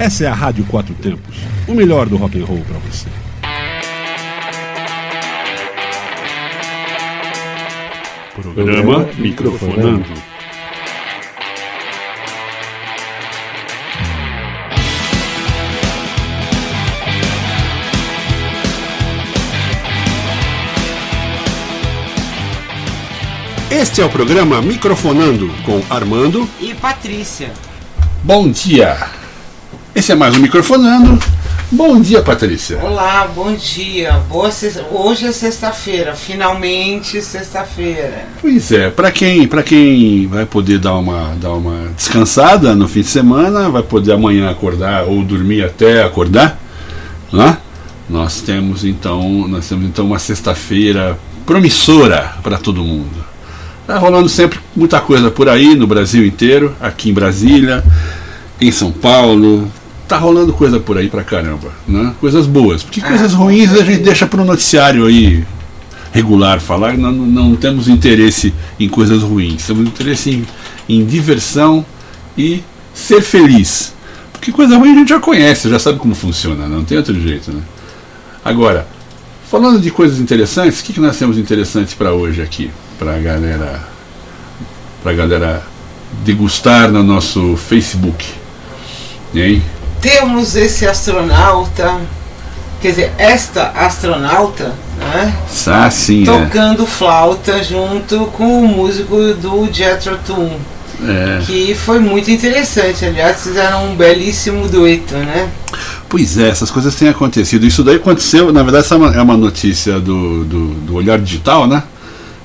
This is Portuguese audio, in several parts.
Essa é a Rádio Quatro Tempos, o melhor do rock and roll para você. Programa Microfonando. Este é o programa Microfonando com Armando e Patrícia. Bom dia! Esse é mais um Microfonando. Bom dia, Patrícia. Olá, bom dia. Boa se... Hoje é sexta-feira, finalmente sexta-feira. Pois é, para quem, quem vai poder dar uma, dar uma descansada no fim de semana, vai poder amanhã acordar ou dormir até acordar, né? Nós temos então, nós temos então uma sexta-feira promissora para todo mundo. Tá rolando sempre muita coisa por aí no Brasil inteiro, aqui em Brasília, em São Paulo, tá rolando coisa por aí pra caramba, né? Coisas boas. Porque coisas ruins a gente deixa para o noticiário aí regular falar, não, não temos interesse em coisas ruins, temos interesse em, em diversão e ser feliz. Porque coisa ruim a gente já conhece, já sabe como funciona, não tem outro jeito, né? Agora, falando de coisas interessantes, o que, que nós temos interessante para hoje aqui, para galera, para galera degustar no nosso Facebook, hein? Temos esse astronauta, quer dizer, esta astronauta, né? Ah, sim, tocando é. flauta junto com o músico do Jethro Tull. É. Que foi muito interessante, aliás, fizeram um belíssimo dueto, né? Pois é, essas coisas têm acontecido. Isso daí aconteceu, na verdade, essa é uma é notícia do, do, do Olhar Digital, né?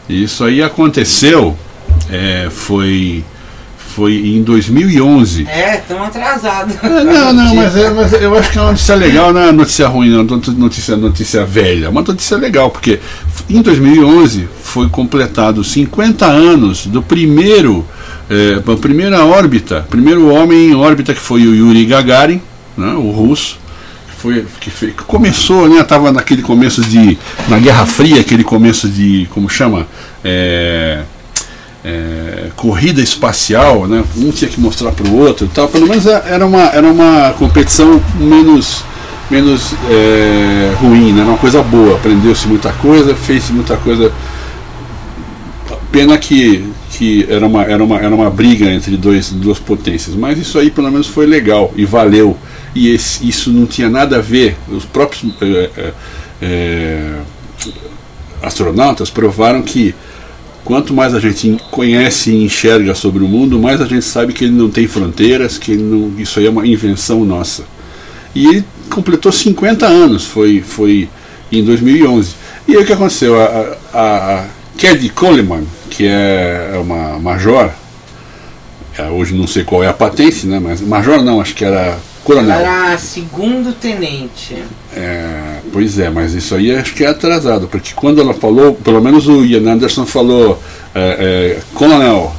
Isso aí aconteceu, é, foi foi em 2011. É, estamos atrasados. É, não, não, mas, é, mas eu acho que é uma notícia legal, não é notícia ruim, não, notícia, notícia velha, é uma notícia legal, porque em 2011 foi completado 50 anos do primeiro, é, a primeira órbita, primeiro homem em órbita que foi o Yuri Gagarin, né, o russo, foi, que, foi, que começou, né, estava naquele começo de, na Guerra Fria, aquele começo de, como chama, é, é, corrida espacial, né? um tinha que mostrar para o outro, tal. pelo menos é, era uma, era uma competição menos, menos é, ruim, né? era uma coisa boa, aprendeu-se muita coisa, fez muita coisa. Pena que, que era, uma, era, uma, era uma briga entre dois, duas potências, mas isso aí pelo menos foi legal e valeu. E esse, isso não tinha nada a ver, os próprios é, é, é astronautas provaram que Quanto mais a gente conhece e enxerga sobre o mundo, mais a gente sabe que ele não tem fronteiras, que não, isso aí é uma invenção nossa. E ele completou 50 anos, foi, foi em 2011. E aí o que aconteceu? A, a, a Caddy Coleman, que é uma major, é, hoje não sei qual é a patente, né, mas major não, acho que era coronel. Era segundo tenente. É, pois é, mas isso aí acho que é atrasado, porque quando ela falou, pelo menos o Ian Anderson falou é, é, coronel,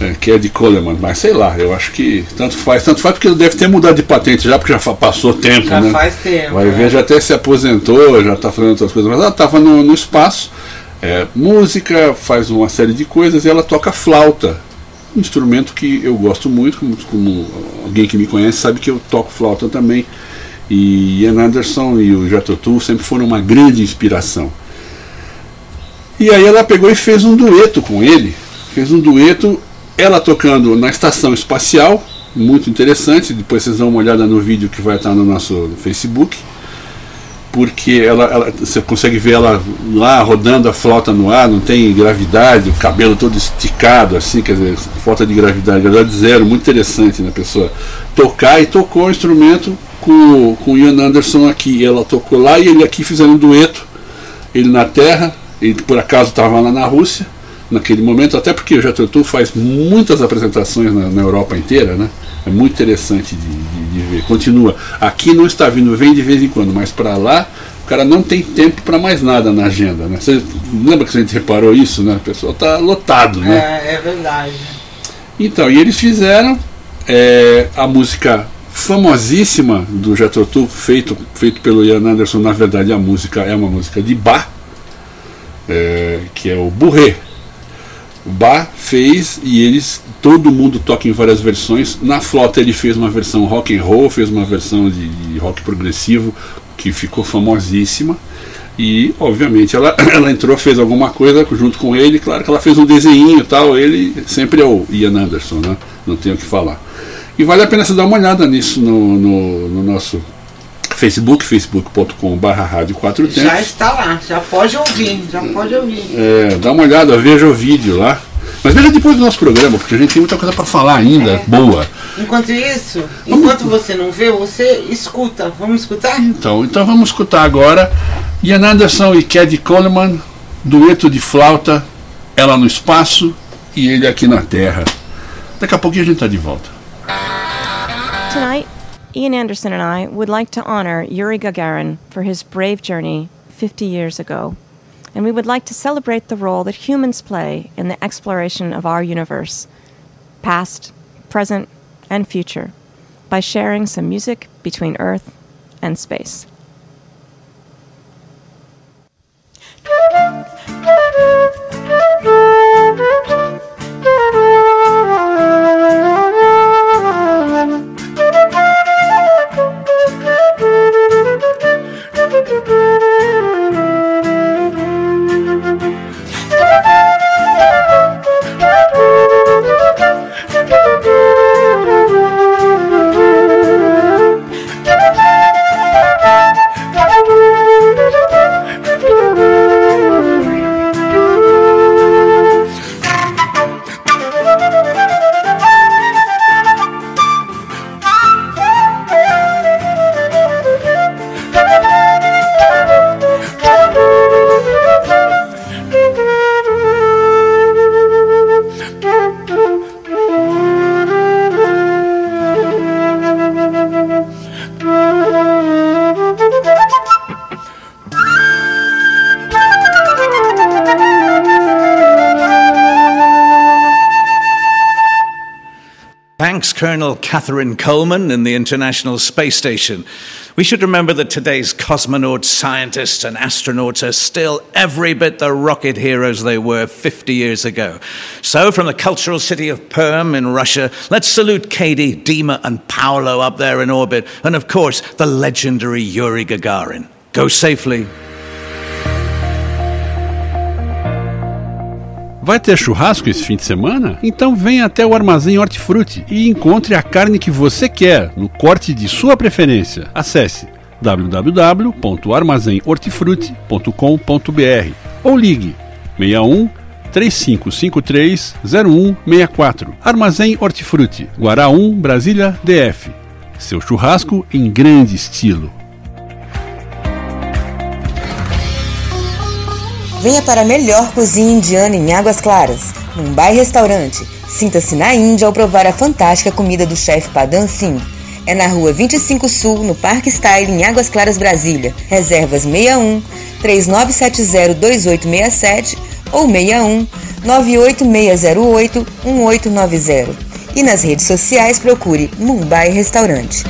é, que é de Coleman, mas sei lá, eu acho que tanto faz, tanto faz porque ele deve ter mudado de patente já, porque já passou tempo, já né? faz tempo. Vai ver, já até se aposentou, já está fazendo outras coisas, mas ela estava no, no espaço, é, música, faz uma série de coisas e ela toca flauta um instrumento que eu gosto muito, como, como, alguém que me conhece sabe que eu toco flauta também. E Ian Anderson e o Jatotu sempre foram uma grande inspiração. E aí ela pegou e fez um dueto com ele, fez um dueto, ela tocando na estação espacial, muito interessante, depois vocês dão uma olhada no vídeo que vai estar no nosso Facebook porque ela, ela, você consegue ver ela lá rodando a flauta no ar, não tem gravidade, o cabelo todo esticado, assim, quer dizer, falta de gravidade, gravidade zero, muito interessante, né, pessoa tocar e tocou o instrumento com, com o Ian Anderson aqui, ela tocou lá e ele aqui fizeram um dueto, ele na terra, ele por acaso estava lá na Rússia, naquele momento, até porque o Jethro faz muitas apresentações na, na, Europa inteira, né? É muito interessante de, de, de, ver. Continua. Aqui não está vindo, vem de vez em quando, mas para lá o cara não tem tempo para mais nada na agenda, né? Você lembra que a gente reparou isso, né? O pessoal está lotado, né? É, é verdade. Então, e eles fizeram é, a música famosíssima do Jethro feito, feito pelo Ian Anderson. Na verdade, a música é uma música de Bach, é, que é o Burré. Bach fez e eles todo mundo toca em várias versões. Na flauta ele fez uma versão rock and roll, fez uma versão de, de rock progressivo que ficou famosíssima. E, obviamente, ela, ela entrou, fez alguma coisa junto com ele. Claro que ela fez um desenho e tal. Ele sempre é o Ian Anderson, né? Não tenho o que falar. E vale a pena você dar uma olhada nisso no, no, no nosso Facebook, facebook.com.br rádio 4 Já está lá, já pode ouvir, já pode ouvir. É, dá uma olhada, veja o vídeo lá. Mas veja depois do nosso programa, porque a gente tem muita coisa para falar ainda, é. boa. Enquanto isso, enquanto você não vê, você escuta. Vamos escutar? Então, então vamos escutar agora Ian Anderson e Cad Coleman, dueto de flauta, ela no espaço e ele aqui na terra. Daqui a pouquinho a gente está de volta. Tonight, Ian Anderson and I would like to honor Yuri Gagarin for his brave journey 50 years ago. And we would like to celebrate the role that humans play in the exploration of our universe, past, present, and future, by sharing some music between Earth and space. Colonel Catherine Coleman in the International Space Station. We should remember that today's cosmonauts, scientists, and astronauts are still every bit the rocket heroes they were 50 years ago. So, from the cultural city of Perm in Russia, let's salute Katie, Dima, and Paolo up there in orbit, and of course, the legendary Yuri Gagarin. Go safely. Vai ter churrasco esse fim de semana? Então venha até o Armazém Hortifruti e encontre a carne que você quer no corte de sua preferência. Acesse www.armazenhortifruti.com.br ou ligue 61 3553 0164. Armazém Hortifruti, Guará 1, Brasília, DF. Seu churrasco em grande estilo. Venha para a melhor cozinha indiana em Águas Claras, Mumbai Restaurante. Sinta-se na Índia ao provar a fantástica comida do chefe Padan Singh. É na rua 25 Sul, no Parque Style, em Águas Claras, Brasília. Reservas 61 3970 2867 ou 61 98608 1890. E nas redes sociais procure Mumbai Restaurante.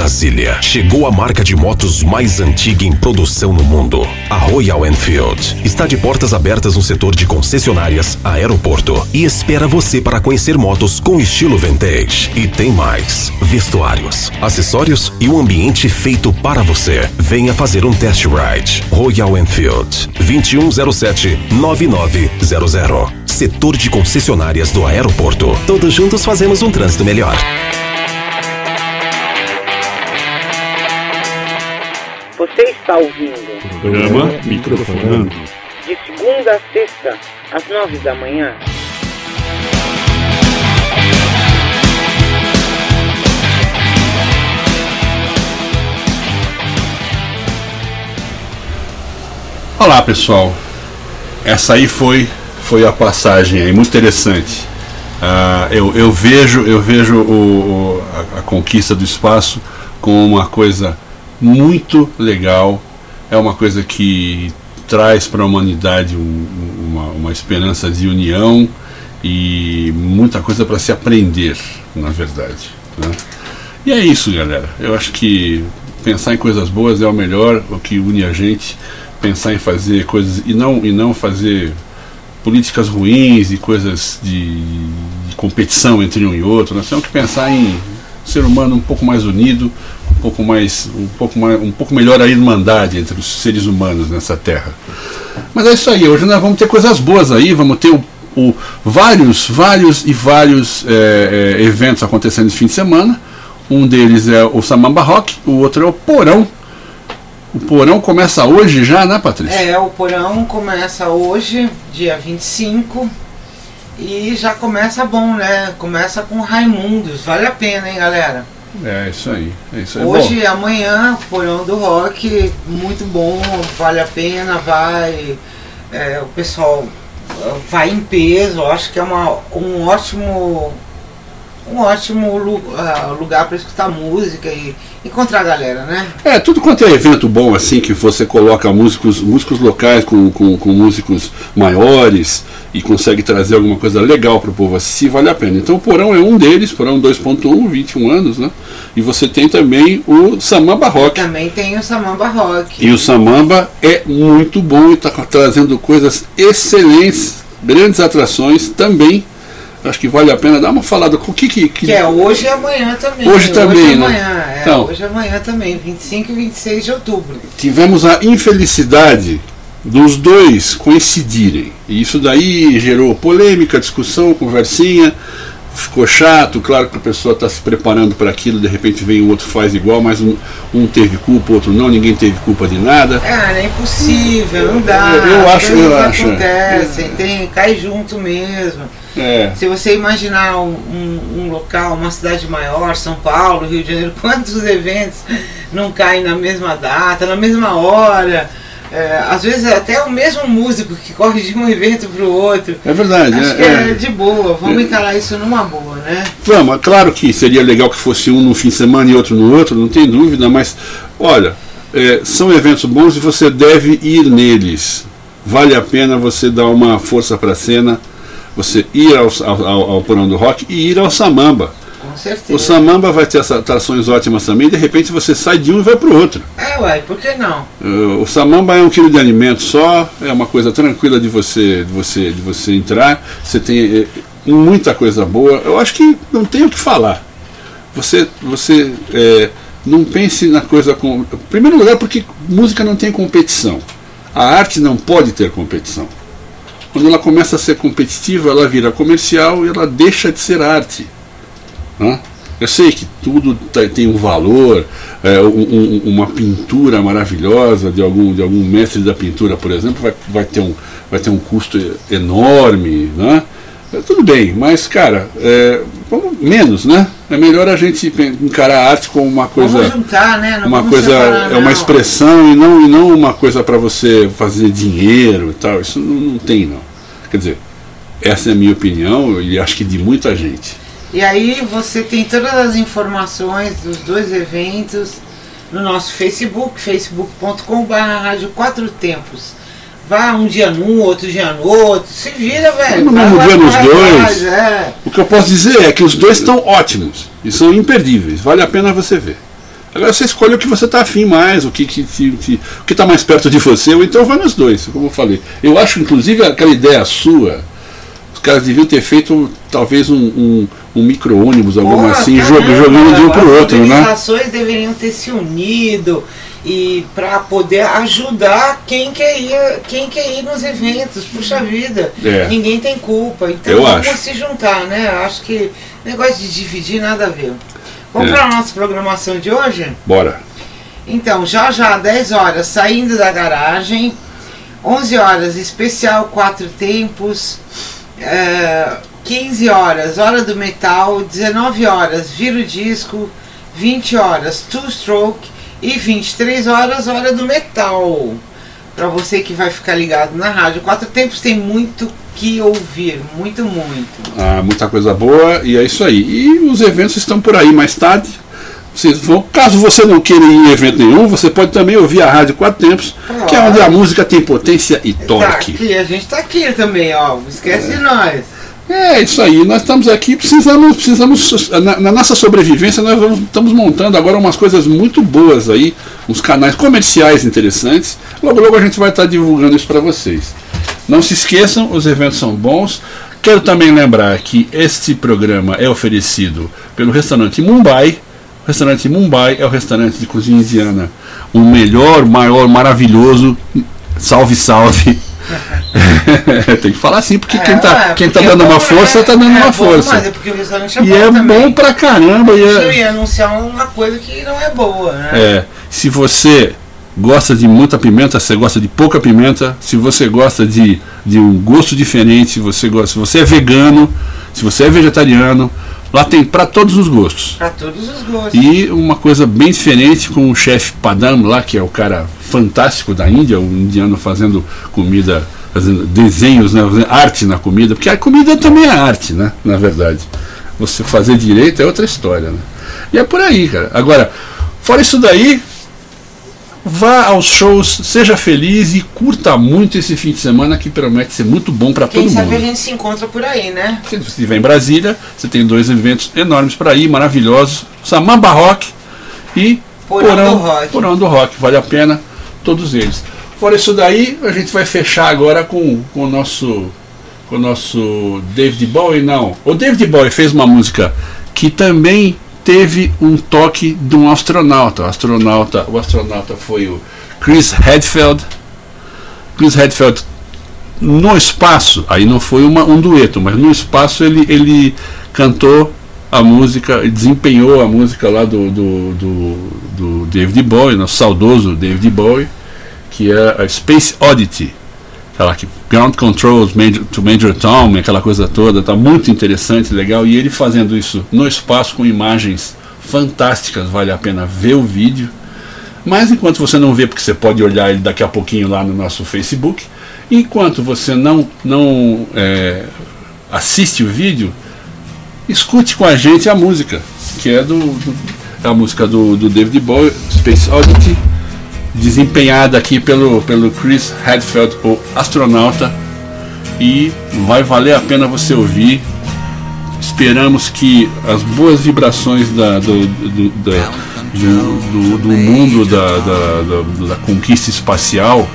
Brasília, chegou a marca de motos mais antiga em produção no mundo. A Royal Enfield está de portas abertas no setor de concessionárias, aeroporto e espera você para conhecer motos com estilo vintage. E tem mais: vestuários, acessórios e um ambiente feito para você. Venha fazer um test ride. Royal Enfield, 2107 9900. Setor de concessionárias do aeroporto. Todos juntos fazemos um trânsito melhor. Está ouvindo. Programa Microfonando. De segunda a sexta, às nove da manhã. Olá pessoal, essa aí foi foi a passagem aí muito interessante. Uh, eu, eu vejo eu vejo o, o a, a conquista do espaço como uma coisa muito legal. É uma coisa que traz para a humanidade um, uma, uma esperança de união e muita coisa para se aprender, na verdade. Né? E é isso, galera. Eu acho que pensar em coisas boas é o melhor, o que une a gente. Pensar em fazer coisas e não e não fazer políticas ruins e coisas de, de competição entre um e outro. Nós temos que pensar em ser humano um pouco mais unido, pouco mais, um pouco mais, um pouco melhor a irmandade entre os seres humanos nessa terra. Mas é isso aí. Hoje nós vamos ter coisas boas aí. Vamos ter o, o vários, vários e vários é, é, eventos acontecendo esse fim de semana. Um deles é o Samamba Rock, o outro é o Porão. O Porão começa hoje já, né, Patrícia? É, o Porão começa hoje, dia 25. E já começa bom, né? Começa com Raimundos. Vale a pena, hein, galera? É isso aí. É isso aí. Hoje e amanhã, Porão do Rock, muito bom, vale a pena, vai. É, o pessoal vai em peso, acho que é uma, um ótimo um ótimo uh, lugar para escutar música e encontrar a galera, né? É, tudo quanto é evento bom assim, que você coloca músicos, músicos locais com, com, com músicos maiores e consegue trazer alguma coisa legal para o povo assistir, vale a pena. Então o Porão é um deles, Porão 2.1, 21 anos, né? E você tem também o Samamba Rock. Também tem o Samamba Rock. E o Samamba é muito bom e está trazendo coisas excelentes, grandes atrações também acho que vale a pena dar uma falada com o que que, que... que é hoje e amanhã também. Hoje também, hoje né? Amanhã, é, então, hoje e amanhã também, 25 e 26 de outubro. Tivemos a infelicidade dos dois coincidirem. E isso daí gerou polêmica, discussão, conversinha. Ficou chato, claro que a pessoa está se preparando para aquilo, de repente vem um outro faz igual, mas um, um teve culpa, o outro não, ninguém teve culpa de nada. É, é impossível, não dá. Eu acho, eu acho. Acontece, tem, cai junto mesmo. É. Se você imaginar um, um, um, local, uma cidade maior, São Paulo, Rio de Janeiro, quantos eventos não caem na mesma data, na mesma hora? É, às vezes até o mesmo músico que corre de um evento para o outro. É verdade. Acho é, que é, é, de boa, vamos é. encarar isso numa boa, né? Vamos, é claro que seria legal que fosse um no fim de semana e outro no outro, não tem dúvida, mas olha, são eventos bons e você deve ir neles. Vale a pena você dar uma força para a cena você ir ao, ao, ao Porão do Rock e ir ao Samamba. Com certeza. O Samamba vai ter atrações ótimas também, de repente você sai de um e vai para o outro. É, uai, por que não? Uh, o Samamba é um quilo de alimento só, é uma coisa tranquila de você, de você, de você entrar. Você tem é, muita coisa boa. Eu acho que não tem o que falar. Você, você é, não pense na coisa com. Em primeiro lugar, porque música não tem competição. A arte não pode ter competição. Quando ela começa a ser competitiva, ela vira comercial e ela deixa de ser arte. Né? Eu sei que tudo tá, tem um valor, é, um, uma pintura maravilhosa de algum, de algum mestre da pintura, por exemplo, vai, vai, ter, um, vai ter um custo enorme. Né? É, tudo bem, mas cara, é, menos, né? É melhor a gente encarar a arte como uma coisa. Vamos juntar, né? Não uma coisa separar, é uma expressão e não, e não uma coisa para você fazer dinheiro e tal. Isso não, não tem não. Quer dizer, essa é a minha opinião e acho que de muita gente. E aí você tem todas as informações dos dois eventos no nosso Facebook, facebook.com.br Rádio Quatro Tempos. Vá um dia num, outro dia no outro. Se vira, velho. No mesmo dia nos dois. É. O que eu posso dizer é que os dois estão ótimos e são imperdíveis. Vale a pena você ver. Agora você escolhe o que você está afim mais, o que está que, que, que tá mais perto de você, ou então vai nos dois, como eu falei. Eu acho, inclusive, aquela ideia sua, os caras deviam ter feito talvez um, um, um micro-ônibus, alguma assim, caramba, jogando de um para o outro, né? As organizações deveriam ter se unido e para poder ajudar quem quer ir, quem quer ir nos eventos. Puxa vida, é. ninguém tem culpa. Então Eu vamos acho. se juntar, né? Acho que negócio de dividir nada a ver. Vamos É. para a nossa programação de hoje? Bora. Então, já já, 10 horas, saindo da garagem. 11 horas, especial Quatro Tempos. É, 15 horas, Hora do Metal. 19 horas, Vira o Disco. 20 horas, Two Stroke. E 23 horas, Hora do Metal. Para você que vai ficar ligado na rádio. Quatro Tempos tem muito que ouvir. Muito, muito. Ah, muita coisa boa e é isso aí. E os eventos estão por aí mais tarde. Vocês vão, caso você não queira ir em evento nenhum, você pode também ouvir a Rádio Quatro Tempos, que é onde a música tem potência e Tá torque. aqui, a gente tá aqui também, ó. Esquece de nós. É isso aí, nós estamos aqui, precisamos, precisamos na, na nossa sobrevivência, nós vamos, estamos montando agora umas coisas muito boas aí, uns canais comerciais interessantes. Logo, logo a gente vai estar divulgando isso para vocês. Não se esqueçam, os eventos são bons. Quero também lembrar que este programa é oferecido pelo restaurante Mumbai. O restaurante Mumbai é o restaurante de cozinha indiana, o melhor, maior, maravilhoso. Salve, salve! Tem que falar assim, porque É, quem tá, é, quem tá porque dando é uma força, é- tá dando é uma bom, força. Mas é porque o restaurante é E bom é também. bom pra caramba. E Eu é, ia anunciar uma coisa que não é boa, né? é, se você gosta de muita pimenta, se você gosta de pouca pimenta, se você gosta de, de um gosto diferente, se você gosta, se você é vegano, se você é vegetariano, lá tem para todos os gostos. Pra todos os gostos. E uma coisa bem diferente com o chefe Padam lá, que é o cara fantástico da Índia, o indiano fazendo comida, fazendo desenhos, né, fazendo arte na comida, porque a comida também é arte, né, na verdade. Você fazer direito é outra história, né? E é por aí, cara. Agora, fora isso daí, vá aos shows, seja feliz e curta muito esse fim de semana que promete ser muito bom para Quem todo sabe mundo. a gente se encontra por aí, né? Se você estiver em Brasília, você tem dois eventos enormes para ir, maravilhosos. Samamba Rock e Porão do Rock. Porão do Rock. Vale a pena todos eles. Fora isso daí, a gente vai fechar agora com, com o nosso com o nosso David Bowie, não. O David Bowie fez uma música que também teve um toque de um astronauta. O astronauta, o astronauta foi o Chris Hadfield. Chris Hadfield no espaço, aí não foi uma, um dueto, mas no espaço ele, ele cantou a música, desempenhou a música lá do, do, do, do David Bowie, nosso saudoso David Bowie, que é a Space Oddity, aquela que Ground Controls Major, to Major Tom, aquela coisa toda, tá muito interessante, legal, e ele fazendo isso no espaço com imagens fantásticas, vale a pena ver o vídeo. Mas enquanto você não vê, porque você pode olhar ele daqui a pouquinho lá no nosso Facebook, enquanto você não, não é, assiste o vídeo, escute com a gente a música, que é do, do- é a música do, do David Bowie, Space Oddity, desempenhada aqui pelo, pelo Chris Hadfield, o astronauta, e vai valer a pena você ouvir. Esperamos que as boas vibrações da, do, do, da- do, do- do mundo da, da, da- da conquista espacial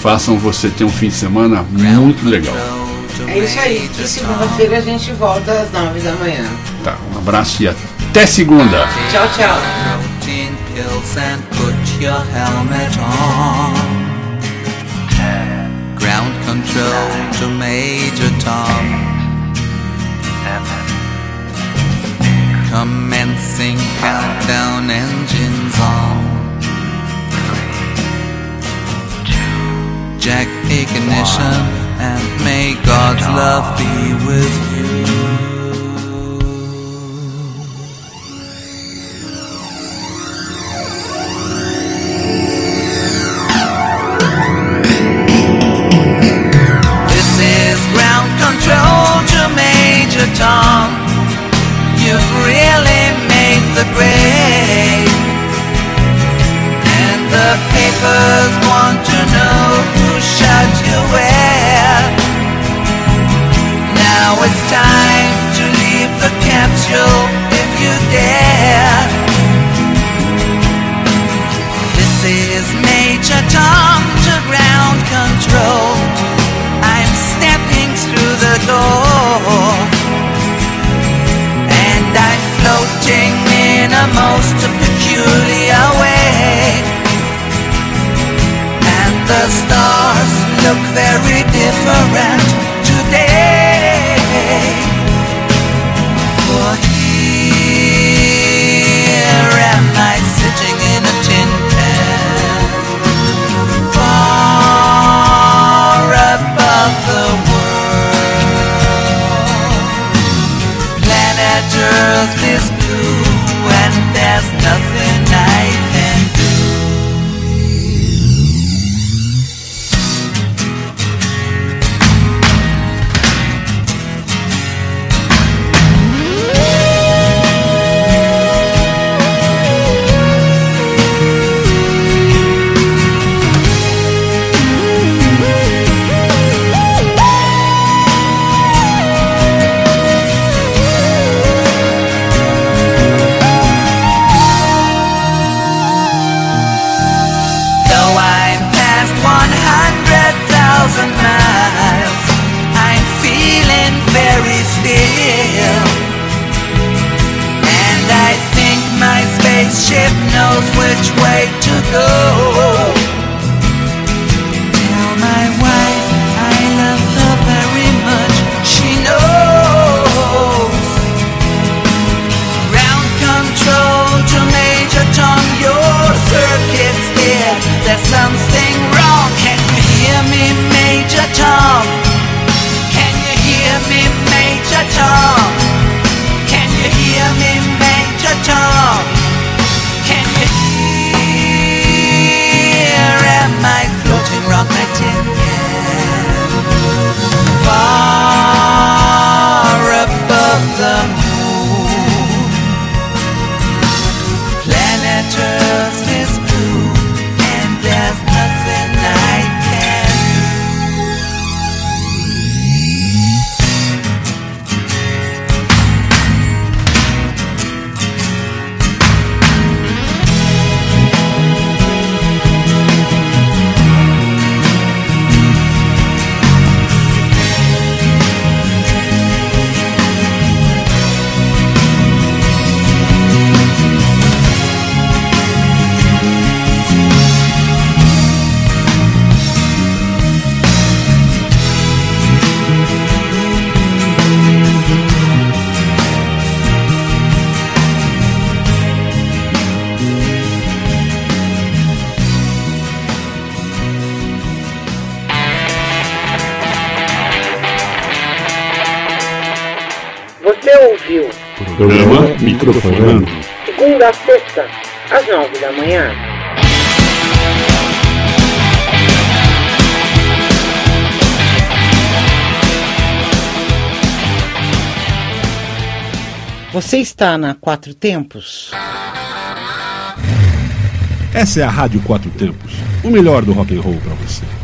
façam você ter um fim de semana muito legal. É isso aí. E segunda-feira a gente volta às nove da manhã. Tá, um abraço e até segunda. Tchau, tchau. Your helmet on. Ground control to Major Tom. Commencing countdown engines on. Jack ignition and may God's love be with you. Different today. For here am I sitting in a tin pan far above the world. Planet Earth Programa Microfonando. Segunda a sexta, às nove da manhã. Você está na Quatro Tempos? Essa é a Rádio Quatro Tempos, o melhor do rock and roll para você.